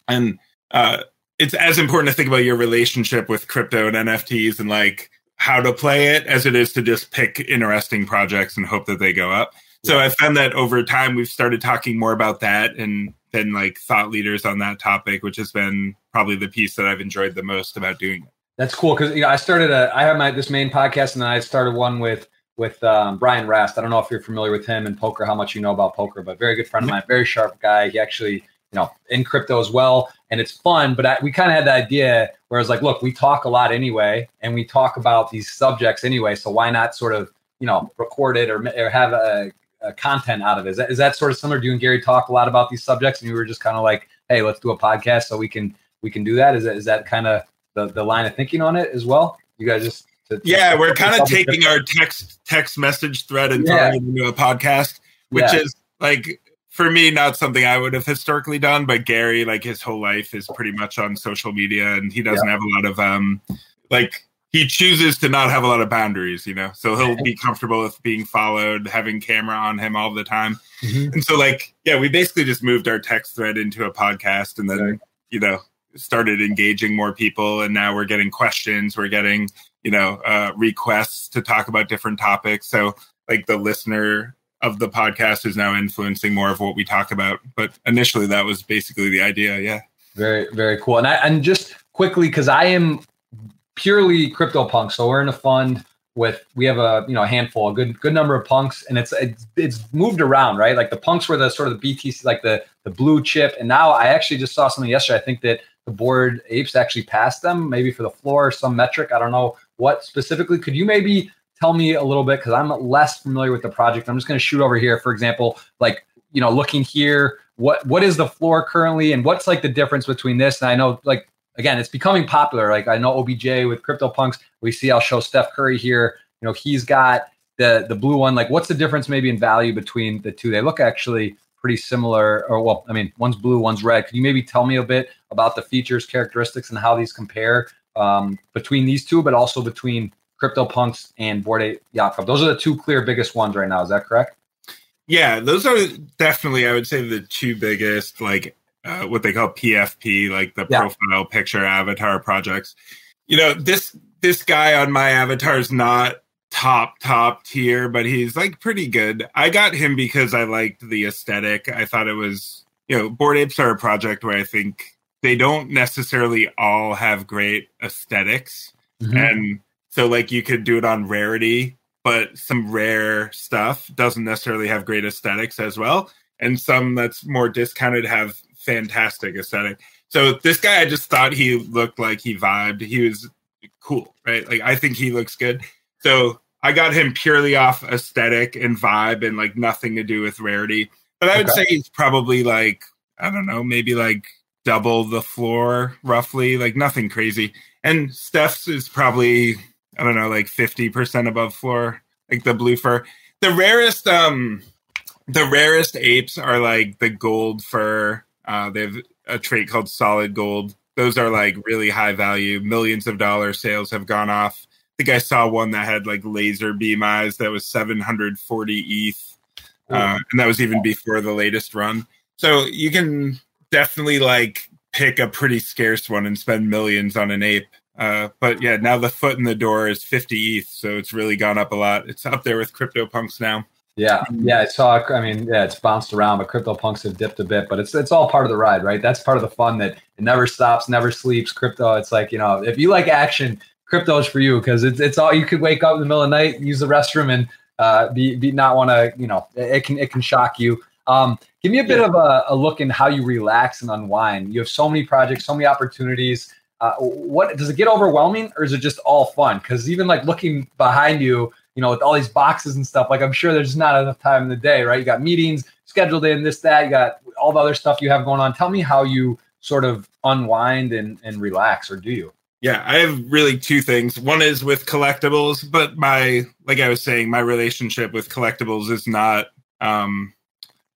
And uh, it's as important to think about your relationship with crypto and NFTs and like how to play it as it is to just pick interesting projects and hope that they go up. So I found that over time we've started talking more about that and been like thought leaders on that topic, which has been probably the piece that I've enjoyed the most about doing it. That's cool because you know I started a I have my this main podcast and then I started one with with um, Brian Rast. I don't know if you're familiar with him and poker, how much you know about poker, but very good friend of mine, very sharp guy. He actually you know, in crypto as well. And it's fun, but I, we kind of had the idea where it's like, look, we talk a lot anyway, and we talk about these subjects anyway. So why not sort of, you know, record it or, or have a, a content out of it? Is that, is that sort of similar? Do you and Gary talk a lot about these subjects, and you were just kind of like, hey, let's do a podcast so we can we can do that? Is that is that kind of the, the line of thinking on it as well? You guys just to, yeah, we're kind of taking our text text message thread and yeah. turning it into a podcast, which yeah. is like for me, not something I would have historically done, but Gary, like his whole life is pretty much on social media and he doesn't yeah. have a lot of um like he chooses to not have a lot of boundaries, you know. So he'll be comfortable with being followed, having camera on him all the time. Mm-hmm. And so like, yeah, we basically just moved our text thread into a podcast and then, right. you know, started engaging more people and now we're getting questions, we're getting, you know, uh requests to talk about different topics. So like the listener of the podcast is now influencing more of what we talk about. But initially, that was basically the idea. Yeah. Very, very cool. And I, and just quickly, because I am purely crypto punk. So we're in a fund with we have a you know a handful, a good good number of punks, and it's it's, it's moved around, right? Like the punks were the sort of the BTC, like the the blue chip, and now I actually just saw something yesterday. I think that the bored apes actually passed them, maybe for the floor, some metric. I don't know what specifically. Could you maybe tell me a little bit because I'm less familiar with the project. I'm just going to shoot over here. For example, like you know, looking here, what what is the floor currently, and what's like the difference between this? And I know, like again, it's becoming popular. Like I know OBJ with CryptoPunks. We see I'll show Steph Curry here. You know, he's got the the blue one. Like, what's the difference maybe in value between the two? They look actually pretty similar. Or well, I mean, one's blue, one's red. Can you maybe tell me a bit about the features, characteristics, and how these compare um, between these two, but also between CryptoPunks and Bored Ape Yacht Club. Those are the two clear biggest ones right now. Is that correct? Yeah, those are definitely, I would say, the two biggest, like uh, what they call PFP, like the yeah. profile picture avatar projects. You know, this this guy on my avatar is not top top tier, but he's like pretty good. I got him because I liked the aesthetic. I thought it was, you know, Bored Apes are a project where I think they don't necessarily all have great esthetics mm-hmm. and so like you could do it on rarity, but some rare stuff doesn't necessarily have great aesthetics as well. And some that's more discounted have fantastic aesthetic. So this guy, I just thought he looked like he vibed. He was cool, right? Like I think he looks good. So I got him purely off aesthetic and vibe and like nothing to do with rarity. But I would okay. say he's probably like, I don't know, maybe like double the floor roughly, like nothing crazy. And Steph's is probably I don't know, like 50% above floor, like the blue fur. The rarest, um, the rarest apes are like the gold fur. Uh, they have a trait called solid gold. Those are like really high value. Millions of dollar sales have gone off. I think I saw one that had like laser beam eyes that was 740 ETH. Uh, and that was even before the latest run. So you can definitely like pick a pretty scarce one and spend millions on an ape. Uh, but yeah, now the foot in the door is 50 ETH, so it's really gone up a lot. It's up there with CryptoPunks now. Yeah, yeah, I saw. I mean, yeah, it's bounced around, but CryptoPunks have dipped a bit, but it's it's all part of the ride, right? That's part of the fun that it never stops, never sleeps. Crypto, it's like you know, if you like action, crypto is for you because it's it's all you could wake up in the middle of the night, use the restroom, and uh, be be not want to, you know, it, can it can shock you. Um, give me a bit yeah. of a, a, look in how you relax and unwind. You have so many projects, so many opportunities. Uh, what does it get overwhelming, or is it just all fun? Because even like looking behind you you know, with all these boxes and stuff. Like I'm sure there's not enough time in the day, right? You got meetings scheduled in, this, that, you got all the other stuff you have going on. Tell me how you sort of unwind and, and relax, or do you? Yeah, I have really two things. One is with collectibles, but my like I was saying, my relationship with collectibles is not um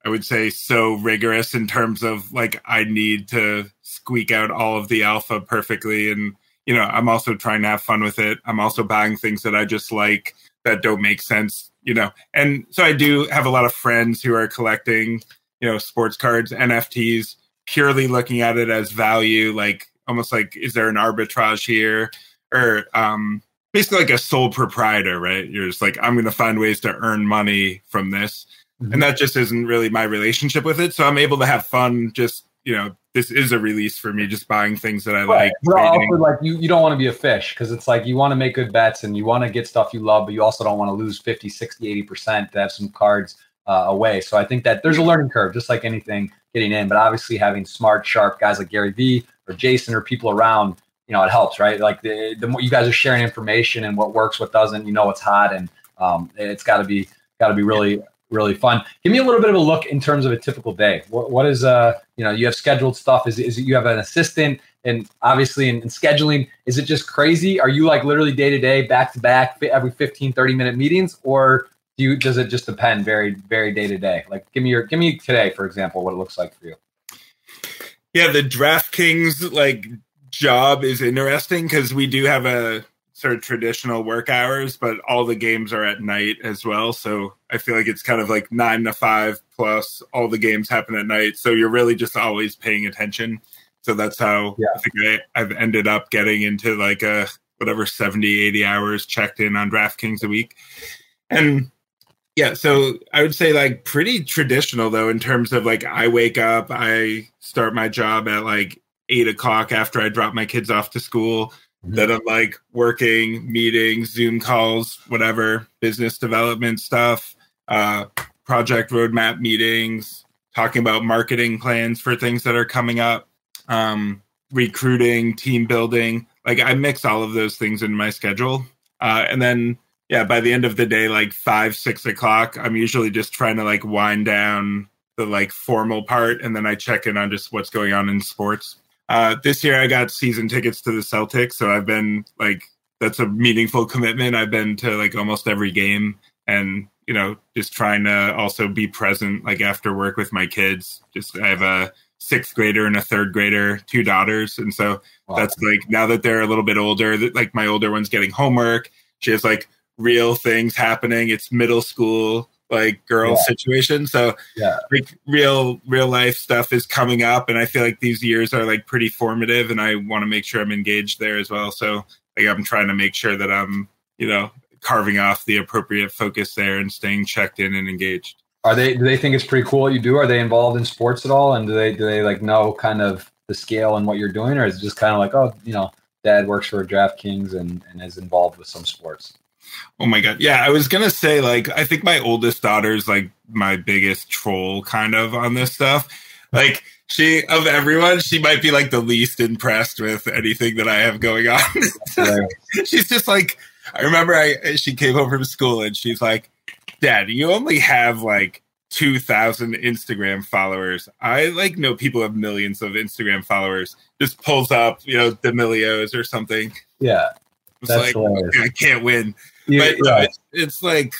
I would say so rigorous in terms of like I need to squeak out all of the alpha perfectly and you know, I'm also trying to have fun with it. I'm also buying things that I just like that don't make sense, you know. And so I do have a lot of friends who are collecting, you know, sports cards, NFTs, purely looking at it as value, like almost like is there an arbitrage here or um basically like a sole proprietor, right? You're just like I'm going to find ways to earn money from this. Mm-hmm. And that just isn't really my relationship with it. So I'm able to have fun just you know this is a release for me just buying things that i right. like also like you, you don't want to be a fish because it's like you want to make good bets and you want to get stuff you love but you also don't want to lose 50 60 80% to have some cards uh, away so i think that there's a learning curve just like anything getting in but obviously having smart sharp guys like gary vee or jason or people around you know it helps right like the, the more you guys are sharing information and what works what doesn't you know what's hot and um, it's got to be got to be really really fun. Give me a little bit of a look in terms of a typical day. What, what is uh you know you have scheduled stuff? Is is it you have an assistant and obviously in, in scheduling is it just crazy? Are you like literally day to day, back to back, every 15, 30 minute meetings, or do you does it just depend very very day to day? Like give me your give me today for example what it looks like for you. Yeah, the DraftKings like job is interesting because we do have a sort of traditional work hours, but all the games are at night as well. So I feel like it's kind of like nine to five plus all the games happen at night. So you're really just always paying attention. So that's how yeah. I think I, have ended up getting into like a whatever 70, 80 hours checked in on DraftKings a week. And yeah, so I would say like pretty traditional though in terms of like I wake up, I start my job at like eight o'clock after I drop my kids off to school. That I'm like working, meetings, Zoom calls, whatever, business development stuff, uh, project roadmap meetings, talking about marketing plans for things that are coming up, um, recruiting, team building. Like I mix all of those things in my schedule. Uh, and then, yeah, by the end of the day, like five, six o'clock, I'm usually just trying to like wind down the like formal part. And then I check in on just what's going on in sports. Uh, this year I got season tickets to the Celtics, so I've been like that's a meaningful commitment. I've been to like almost every game, and you know, just trying to also be present like after work with my kids. Just I have a sixth grader and a third grader, two daughters, and so wow. that's like now that they're a little bit older, that like my older one's getting homework. She has like real things happening. It's middle school like girl yeah. situation. So yeah, like real real life stuff is coming up, and I feel like these years are like pretty formative, and I want to make sure I'm engaged there as well. So like I'm trying to make sure that I'm you know carving off the appropriate focus there and staying checked in and engaged. Are they? Do they think it's pretty cool what you do? Are they involved in sports at all? And do they do they like know kind of the scale and what you're doing, or is it just kind of like oh you know dad works for DraftKings and and is involved with some sports? Oh my god. Yeah, I was going to say like I think my oldest daughter's like my biggest troll kind of on this stuff. Like she of everyone, she might be like the least impressed with anything that I have going on. she's just like I remember I she came home from school and she's like, "Dad, you only have like 2000 Instagram followers. I like know people have millions of Instagram followers. Just pulls up, you know, D'Amelios or something. Yeah. It's like okay, I can't win but no, it's, it's like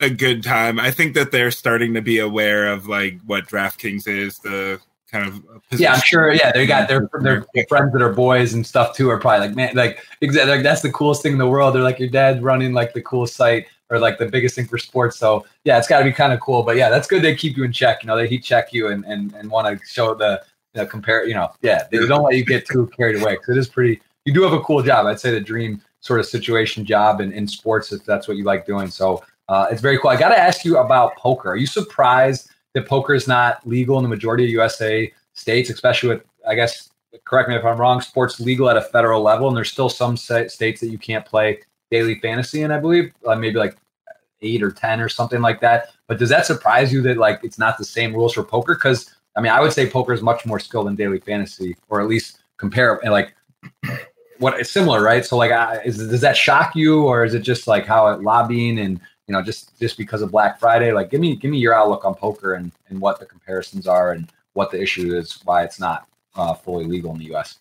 a good time. I think that they're starting to be aware of like what DraftKings is, the kind of position. yeah. I'm sure. Yeah, they got their their friends that are boys and stuff too. Are probably like man, like exactly like that's the coolest thing in the world. They're like your dad running like the coolest site or like the biggest thing for sports. So yeah, it's got to be kind of cool. But yeah, that's good. They keep you in check. You know, they heat check you and and and want to show the you know, compare. You know, yeah, they don't let you get too carried away because it is pretty. You do have a cool job. I'd say the dream sort of situation job in, in sports if that's what you like doing. So Uh, it's very cool. I got to ask you about poker. Are you surprised that poker is not legal in the majority of USA states, especially with, I guess, correct me if I'm wrong, sports legal at a federal level, and there's still some states that you can't play daily fantasy in, I believe, uh, maybe like eight or 10 or something like that. But does that surprise you that like it's not the same rules for poker? Because I mean, I would say poker is much more skilled than daily fantasy, or at least compare and like what it's similar, right? So like, is, does that shock you, or is it just like how it lobbying and you know just just because of Black Friday? Like, give me give me your outlook on poker and and what the comparisons are and what the issue is, why it's not uh, fully legal in the U.S.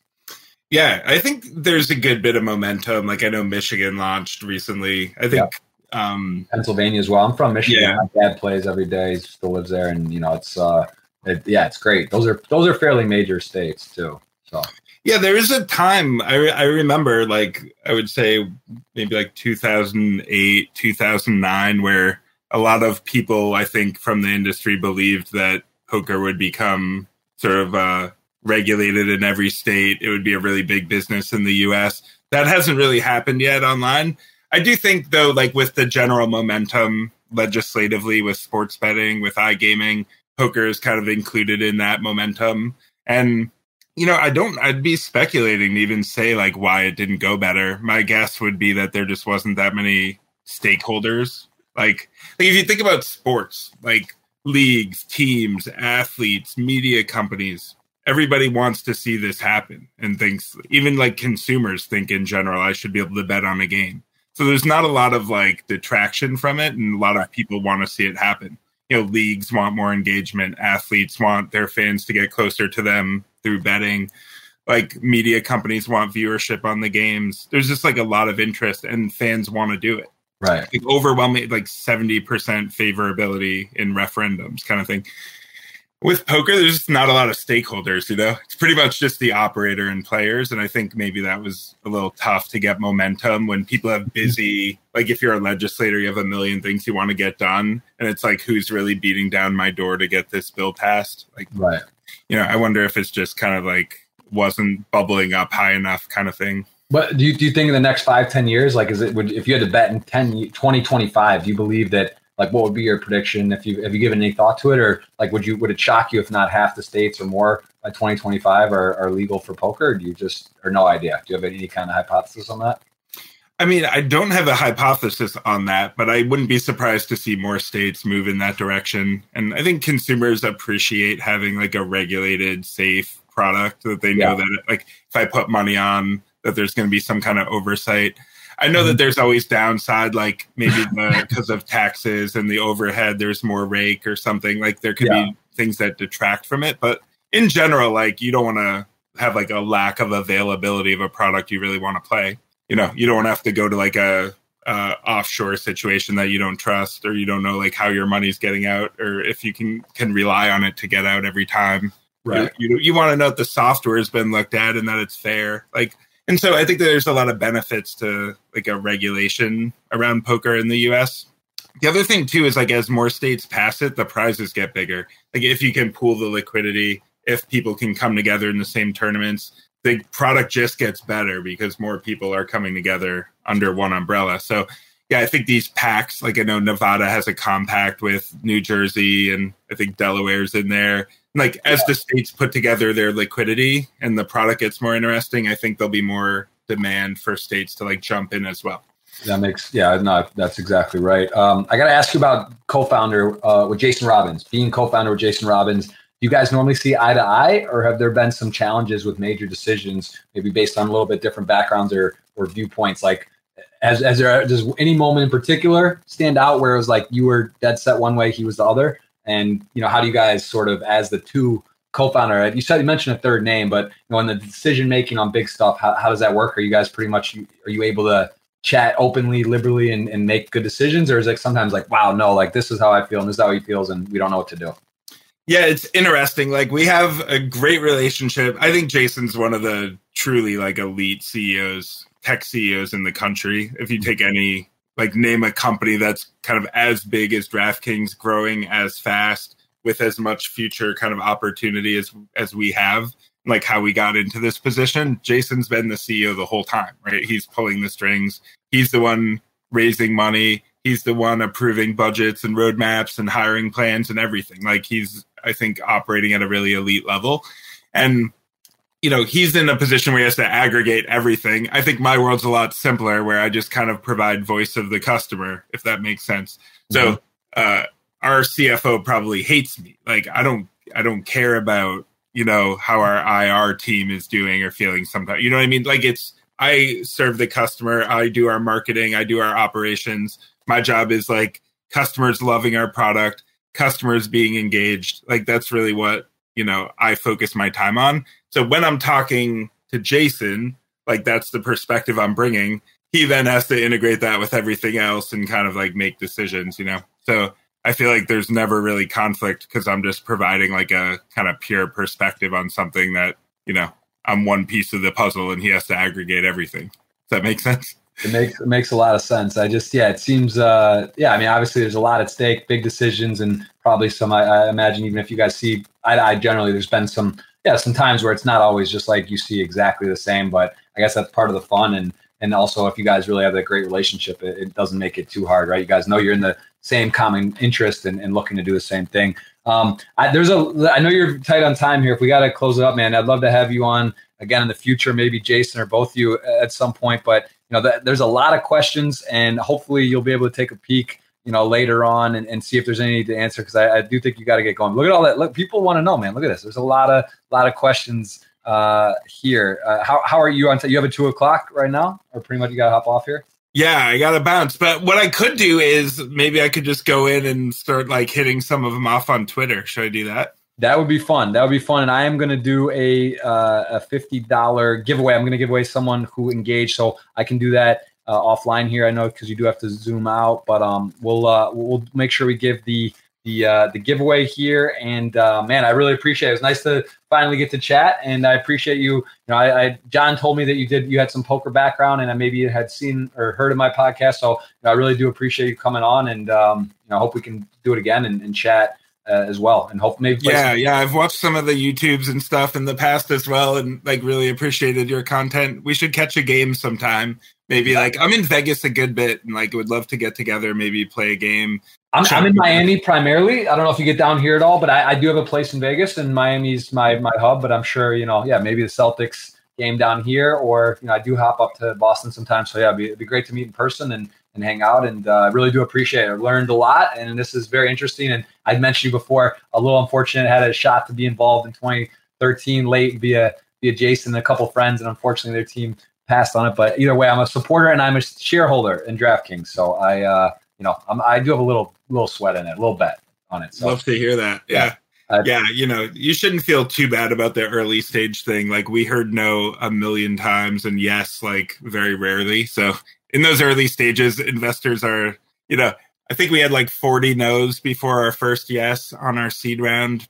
Yeah, I think there's a good bit of momentum. Like I know Michigan launched recently. I think um, Pennsylvania as well. I'm from Michigan. Yeah. My dad plays every day. He still lives there, and you know, it's uh, it, yeah, it's great. Those are those are fairly major states too. So yeah, there is a time I I remember like I would say maybe like 2008, 2009, where a lot of people I think from the industry believed that poker would become sort of uh, regulated in every state. It would be a really big business in the U.S. That hasn't really happened yet online. I do think though, like with the general momentum legislatively with sports betting, with iGaming, poker is kind of included in that momentum. And you know, I don't. I'd be speculating to even say like why it didn't go better. My guess would be that there just wasn't that many stakeholders. Like, like if you think about sports, like leagues, teams, athletes, media companies, everybody wants to see this happen and thinks even like consumers think in general I should be able to bet on a game. So there's not a lot of like detraction from it, and a lot of people want to see it happen. You know, leagues want more engagement, athletes want their fans to get closer to them through betting. Like media companies want viewership on the games. There's just like a lot of interest, and fans want to do it. Right. Like overwhelming, like 70% favorability in referendums, kind of thing with poker, there's just not a lot of stakeholders, you know. It's pretty much just the operator and players. And I think maybe that was a little tough to get momentum when people have mm-hmm. busy like if you're a legislator, you have a million things you want to get done. And it's like who's really beating down my door to get this bill passed? Like right. You know, I wonder if it's just kind of like wasn't bubbling up high enough kind of thing. But do you, do you think in the next five, 10 years, like, is it, would, if you had to bet in 10, 2025, do you believe that like what would be your prediction? If you have you given any thought to it? Or like would you would it shock you if not half the states or more by 2025 are, are legal for poker? Do you just or no idea? Do you have any kind of hypothesis on that I mean, I don't have a hypothesis on that, but I wouldn't be surprised to see more states move in that direction. And I think consumers appreciate having like a regulated, safe product that they know yeah. that, like, if I put money on, that there's going to be some kind of oversight. I know that mm-hmm. there's always downside, like maybe because of taxes and the overhead, there's more rake or something. Like there could yeah. be things that detract from it, but in general, like you don't want to have like a lack of availability of a product you really want to play. You know, you don't have to go to like a uh, offshore situation that you don't trust or you don't know like how your money's getting out or if you can can rely on it to get out every time. Right. You, you, you want to know that the software has been looked at and that it's fair. Like and so I think there's a lot of benefits to like a regulation around poker in the US. The other thing too is like as more states pass it, the prizes get bigger. Like if you can pool the liquidity, if people can come together in the same tournaments, the product just gets better because more people are coming together under one umbrella. So yeah, I think these packs, like I know Nevada has a compact with New Jersey and I think Delaware's in there like as the states put together their liquidity and the product gets more interesting, I think there'll be more demand for states to like jump in as well. That makes yeah, no, that's exactly right. Um, I got to ask you about co-founder uh, with Jason Robins, Being co-founder with Jason Robins, do you guys normally see eye to eye, or have there been some challenges with major decisions, maybe based on a little bit different backgrounds or or viewpoints? Like, as as there does any moment in particular stand out where it was like you were dead set one way, he was the other, and you know, how do you guys sort of, as the two co-founder, uh, you said you mentioned a third name, but you know, in the decision making on big stuff, how, how does that work? Are you guys pretty much are you able to chat openly, liberally, and, and make good decisions, or is it sometimes like, wow, no, like this is how I feel and this is how he feels, and we don't know what to do? Yeah, it's interesting. Like we have a great relationship. I think Jason's one of the truly like elite CEOs, tech CEOs in the country. If you take any like name a company that's kind of as big as DraftKings, growing as fast with as much future kind of opportunity as as we have. Like how we got into this position. Jason's been the CEO the whole time, right? He's pulling the strings. He's the one raising money. he's the one approving budgets and roadmaps and hiring plans and everything. Like he's, I think, operating at a really elite level. And, you know, he's in a position where he has to aggregate everything. I think my world's a lot simpler where I just kind of provide voice of the customer, if that makes sense. Mm-hmm. So, uh, our CFO probably hates me. Like I don't, I don't care about, you know, how our IR team is doing or feeling sometimes, you know what I mean? Like it's, I serve the customer. I do our marketing. I do our operations. My job is like customers loving our product, customers being engaged. Like that's really what, you know, I focus my time on. So when I'm talking to Jason, like that's the perspective I'm bringing. He then has to integrate that with everything else and kind of like make decisions, you know? So I feel like there's never really conflict because I'm just providing like a kind of pure perspective on something that, you know, I'm one piece of the puzzle and he has to aggregate everything. Does that make sense? It makes it makes a lot of sense. I just yeah, it seems uh yeah, I mean obviously there's a lot at stake, big decisions and probably some I, I imagine even if you guys see I, generally there's been some yeah, some times where it's not always just like you see exactly the same, but I guess that's part of the fun and and also if you guys really have that great relationship, it, it doesn't make it too hard, right? You guys know you're in the same common interest and, and looking to do the same thing. Um, I, there's a, I know you're tight on time here. If we got to close it up, man, I'd love to have you on again in the future, maybe Jason or both of you at some point. But you know, th- there's a lot of questions, and hopefully you'll be able to take a peek, you know, later on and, and see if there's any to answer because I, I, do think you got to get going. Look at all that. Look, people want to know, man. Look at this. There's a lot of lot of questions uh, here. Uh, how how are you on? T- you have a two o'clock right now, or pretty much you got to hop off here. Yeah, I got to bounce. But what I could do is maybe I could just go in and start like hitting some of them off on Twitter. Should I do that? That would be fun. That would be fun. And I am going to do a uh, a fifty dollar giveaway. I'm going to give away someone who engaged, so I can do that uh, offline here. I know because you do have to zoom out, but um, we'll uh, we'll make sure we give the the uh, the giveaway here. And uh, man, I really appreciate it. It was nice to finally get to chat, and I appreciate you. You know, I, I John told me that you did you had some poker background, and I maybe had seen or heard of my podcast. So you know, I really do appreciate you coming on, and um, you know, I hope we can do it again and, and chat. Uh, as well, and hope maybe yeah, yeah. I've watched some of the YouTubes and stuff in the past as well, and like really appreciated your content. We should catch a game sometime. Maybe like I'm in Vegas a good bit, and like would love to get together, maybe play a game. I'm, I'm in Miami primarily. I don't know if you get down here at all, but I, I, do have a place in Vegas, and Miami's my my hub. But I'm sure you know, yeah, maybe the Celtics game down here, or you know, I do hop up to Boston sometimes. So yeah, it'd be, it'd be great to meet in person and and hang out. And uh, I really do appreciate it. I learned a lot, and this is very interesting. And I'd mentioned you before, a little unfortunate, had a shot to be involved in 2013 late via via Jason and a couple friends, and unfortunately their team passed on it. But either way, I'm a supporter and I'm a shareholder in DraftKings. So I. Uh, you know, I'm, i do have a little little sweat in it, a little bet on it. So. Love to hear that. Yeah. Uh, yeah, you know, you shouldn't feel too bad about the early stage thing. Like we heard no a million times and yes, like very rarely. So in those early stages, investors are, you know, I think we had like 40 no's before our first yes on our seed round.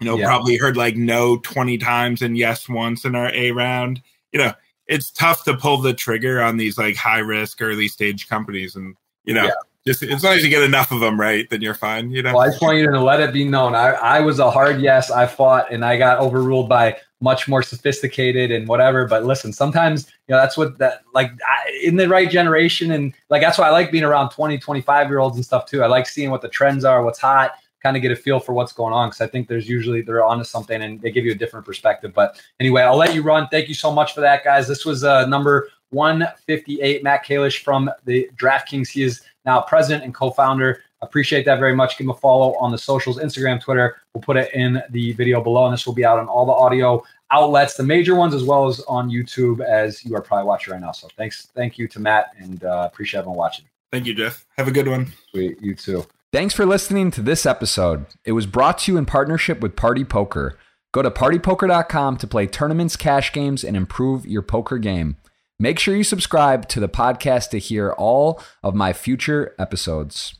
You know, yeah. probably heard like no 20 times and yes once in our A round. You know, it's tough to pull the trigger on these like high risk early stage companies. And, you know, yeah just as long as you get enough of them right, then you're fine. You know. Well, I just want you to let it be known. I, I was a hard yes. I fought and I got overruled by much more sophisticated and whatever. But listen, sometimes you know that's what that like I, in the right generation and like that's why I like being around 20, 25 year olds and stuff too. I like seeing what the trends are, what's hot, kind of get a feel for what's going on because I think there's usually they're onto something and they give you a different perspective. But anyway, I'll let you run. Thank you so much for that, guys. This was uh, number 158. Matt Kalish from the DraftKings. He is now president and co-founder. Appreciate that very much. Give him a follow on the socials, Instagram, Twitter. We'll put it in the video below, and this will be out on all the audio outlets, the major ones, as well as on YouTube, as you are probably watching right now. So thanks, thank you to Matt, and uh, appreciate everyone watching. Thank you, Jeff. Have a good one. Sweet, you too. Thanks for listening to this episode. It was brought to you in partnership with Party Poker. Go to partypoker.com to play tournaments, cash games, and improve your poker game. Make sure you subscribe to the podcast to hear all of my future episodes.